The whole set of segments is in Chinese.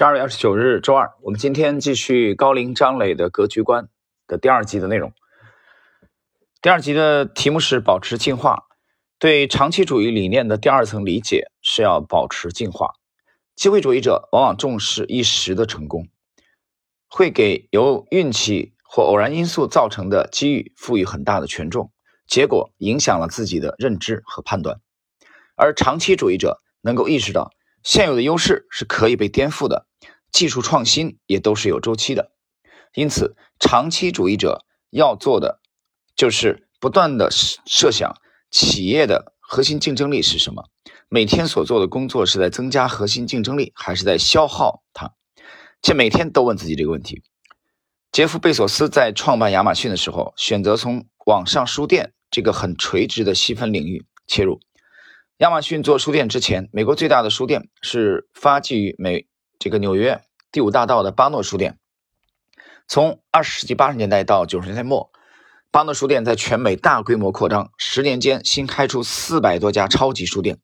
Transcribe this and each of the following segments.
十二月二十九日，周二，我们今天继续高龄张磊的格局观的第二集的内容。第二集的题目是保持进化。对长期主义理念的第二层理解是要保持进化。机会主义者往往重视一时的成功，会给由运气或偶然因素造成的机遇赋予很大的权重，结果影响了自己的认知和判断。而长期主义者能够意识到。现有的优势是可以被颠覆的，技术创新也都是有周期的，因此长期主义者要做的就是不断的设想企业的核心竞争力是什么，每天所做的工作是在增加核心竞争力还是在消耗它，且每天都问自己这个问题。杰夫·贝索斯在创办亚马逊的时候，选择从网上书店这个很垂直的细分领域切入。亚马逊做书店之前，美国最大的书店是发迹于美这个纽约第五大道的巴诺书店。从二十世纪八十年代到九十年代末，巴诺书店在全美大规模扩张，十年间新开出四百多家超级书店，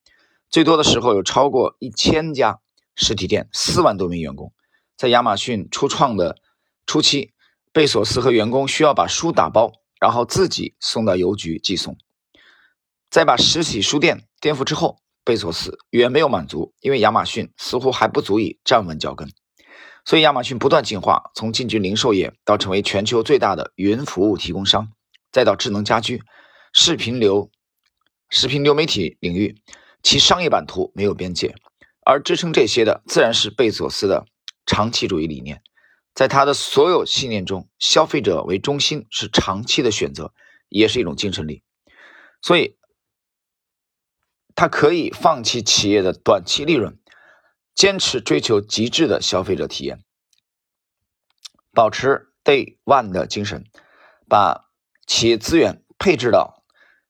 最多的时候有超过一千家实体店，四万多名员工。在亚马逊初创的初期，贝索斯和员工需要把书打包，然后自己送到邮局寄送。在把实体书店颠覆之后，贝索斯远没有满足，因为亚马逊似乎还不足以站稳脚跟，所以亚马逊不断进化，从进军零售业到成为全球最大的云服务提供商，再到智能家居、视频流、视频流媒体领域，其商业版图没有边界。而支撑这些的，自然是贝索斯的长期主义理念。在他的所有信念中，消费者为中心是长期的选择，也是一种精神力。所以。他可以放弃企业的短期利润，坚持追求极致的消费者体验，保持 Day One 的精神，把企业资源配置到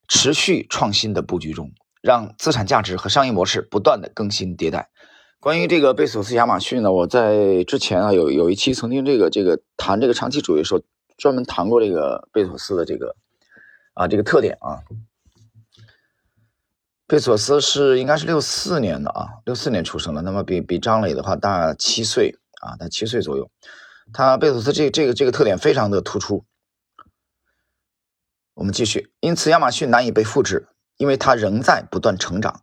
持续创新的布局中，让资产价值和商业模式不断的更新迭代。关于这个贝索斯亚马逊呢，我在之前啊有有一期曾经这个这个谈这个长期主义的时候，专门谈过这个贝索斯的这个啊这个特点啊。贝索斯是应该是六四年的啊，六四年出生的，那么比比张磊的话大七岁啊，大七岁左右。他贝索斯这这个这个特点非常的突出。我们继续，因此亚马逊难以被复制，因为它仍在不断成长。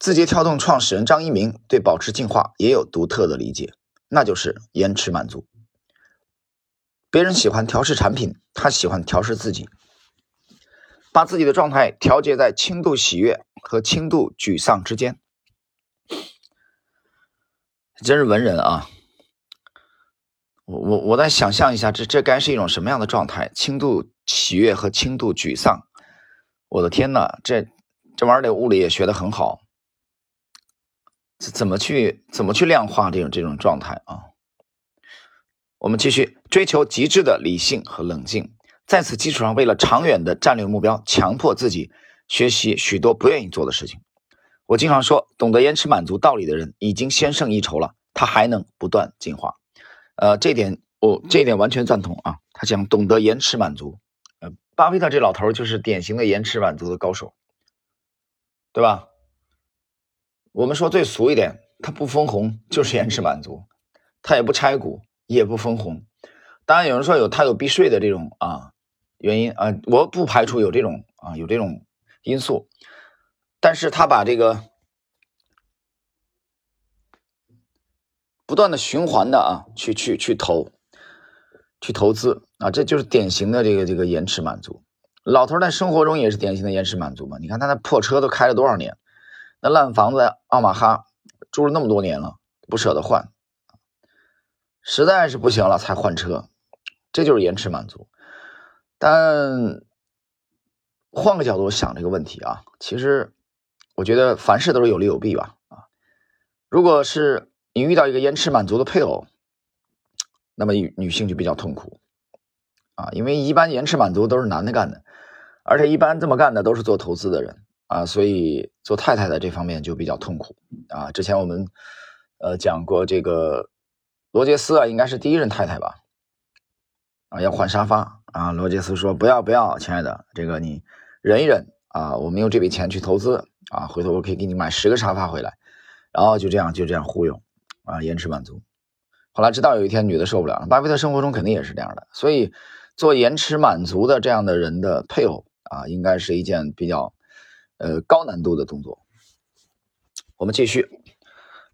字节跳动创始人张一鸣对保持进化也有独特的理解，那就是延迟满足。别人喜欢调试产品，他喜欢调试自己。把自己的状态调节在轻度喜悦和轻度沮丧之间，真是文人啊！我我我在想象一下，这这该是一种什么样的状态？轻度喜悦和轻度沮丧，我的天呐，这这玩意儿的物理也学得很好，怎么去怎么去量化这种这种状态啊？我们继续追求极致的理性和冷静。在此基础上，为了长远的战略目标，强迫自己学习许多不愿意做的事情。我经常说，懂得延迟满足道理的人已经先胜一筹了，他还能不断进化。呃，这点我这一点完全赞同啊。他讲懂得延迟满足，呃，巴菲特这老头就是典型的延迟满足的高手，对吧？我们说最俗一点，他不分红就是延迟满足，他也不拆股，也不分红。当然有人说有他有避税的这种啊。原因啊，我不排除有这种啊，有这种因素，但是他把这个不断的循环的啊，去去去投，去投资啊，这就是典型的这个这个延迟满足。老头在生活中也是典型的延迟满足嘛。你看他那破车都开了多少年，那烂房子奥马哈住了那么多年了，不舍得换，实在是不行了才换车，这就是延迟满足。但换个角度想这个问题啊，其实我觉得凡事都是有利有弊吧啊。如果是你遇到一个延迟满足的配偶，那么女性就比较痛苦啊，因为一般延迟满足都是男的干的，而且一般这么干的都是做投资的人啊，所以做太太的这方面就比较痛苦啊。之前我们呃讲过这个罗杰斯啊，应该是第一任太太吧。啊，要换沙发啊！罗杰斯说：“不要不要，亲爱的，这个你忍一忍啊，我们用这笔钱去投资啊，回头我可以给你买十个沙发回来。”然后就这样就这样忽悠啊，延迟满足。后来直到有一天女的受不了了，巴菲特生活中肯定也是这样的，所以做延迟满足的这样的人的配偶啊，应该是一件比较呃高难度的动作。我们继续，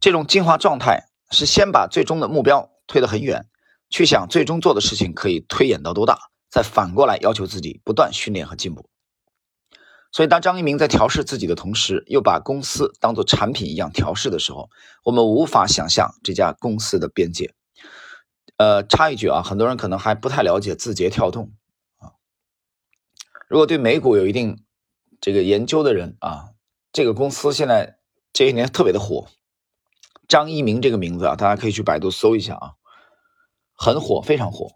这种进化状态是先把最终的目标推得很远，去想最终做的事情可以推演到多大，再反过来要求自己不断训练和进步。所以，当张一鸣在调试自己的同时，又把公司当做产品一样调试的时候，我们无法想象这家公司的边界。呃，插一句啊，很多人可能还不太了解字节跳动啊。如果对美股有一定这个研究的人啊，这个公司现在这些年特别的火。张一鸣这个名字啊，大家可以去百度搜一下啊，很火，非常火。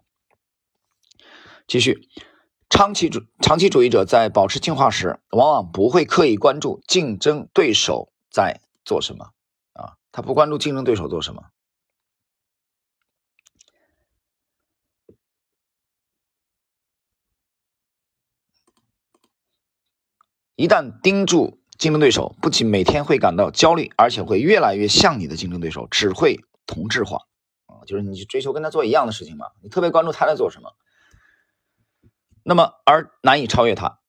继续。长期主长期主义者在保持进化时，往往不会刻意关注竞争对手在做什么啊，他不关注竞争对手做什么。一旦盯住竞争对手，不仅每天会感到焦虑，而且会越来越像你的竞争对手，只会同质化，就是你追求跟他做一样的事情嘛，你特别关注他在做什么。那么，而难以超越他。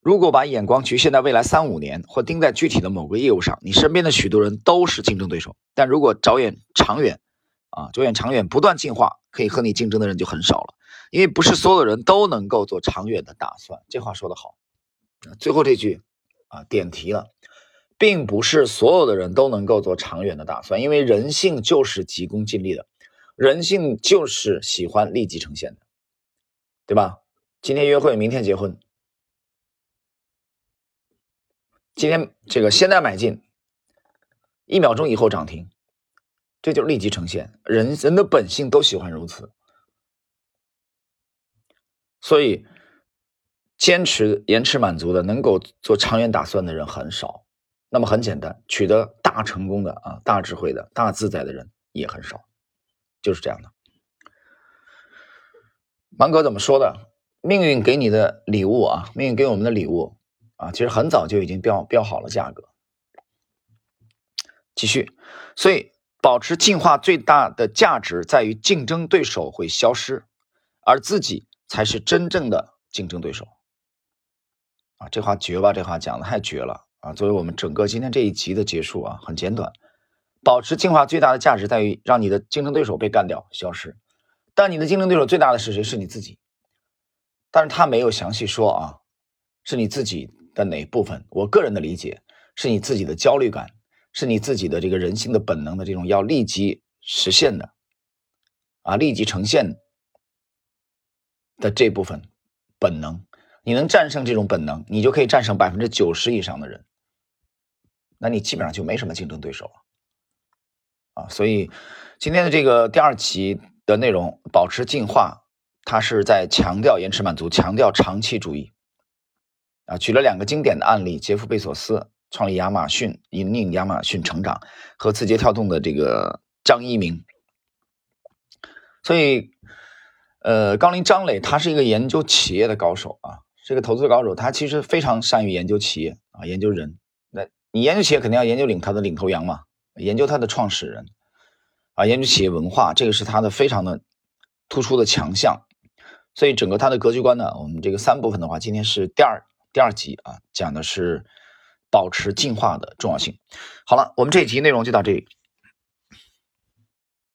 如果把眼光局限在未来三五年，或盯在具体的某个业务上，你身边的许多人都是竞争对手。但如果着眼长远，啊，着眼长远，不断进化，可以和你竞争的人就很少了。因为不是所有的人都能够做长远的打算。这话说得好。最后这句，啊，点题了，并不是所有的人都能够做长远的打算，因为人性就是急功近利的，人性就是喜欢立即呈现的，对吧？今天约会，明天结婚。今天这个现在买进，一秒钟以后涨停，这就是立即呈现。人人的本性都喜欢如此，所以坚持延迟满足的，能够做长远打算的人很少。那么很简单，取得大成功的啊，大智慧的大自在的人也很少，就是这样的。芒格怎么说的？命运给你的礼物啊，命运给我们的礼物啊，其实很早就已经标标好了价格。继续，所以保持进化最大的价值在于竞争对手会消失，而自己才是真正的竞争对手。啊，这话绝吧？这话讲的太绝了啊！作为我们整个今天这一集的结束啊，很简短。保持进化最大的价值在于让你的竞争对手被干掉、消失，但你的竞争对手最大的是谁？是你自己。但是他没有详细说啊，是你自己的哪部分？我个人的理解是你自己的焦虑感，是你自己的这个人性的本能的这种要立即实现的，啊，立即呈现的这部分本能，你能战胜这种本能，你就可以战胜百分之九十以上的人，那你基本上就没什么竞争对手了，啊，所以今天的这个第二期的内容，保持进化。它是在强调延迟满足，强调长期主义，啊，举了两个经典的案例：杰夫·贝索斯创立亚马逊，引领亚马逊成长，和字节跳动的这个张一鸣。所以，呃，高林张磊他是一个研究企业的高手啊，是个投资高手，他其实非常善于研究企业啊，研究人。那你研究企业，肯定要研究领他的领头羊嘛，研究它的创始人，啊，研究企业文化，这个是它的非常的突出的强项。所以整个它的格局观呢，我们这个三部分的话，今天是第二第二集啊，讲的是保持进化的重要性。好了，我们这一集内容就到这里。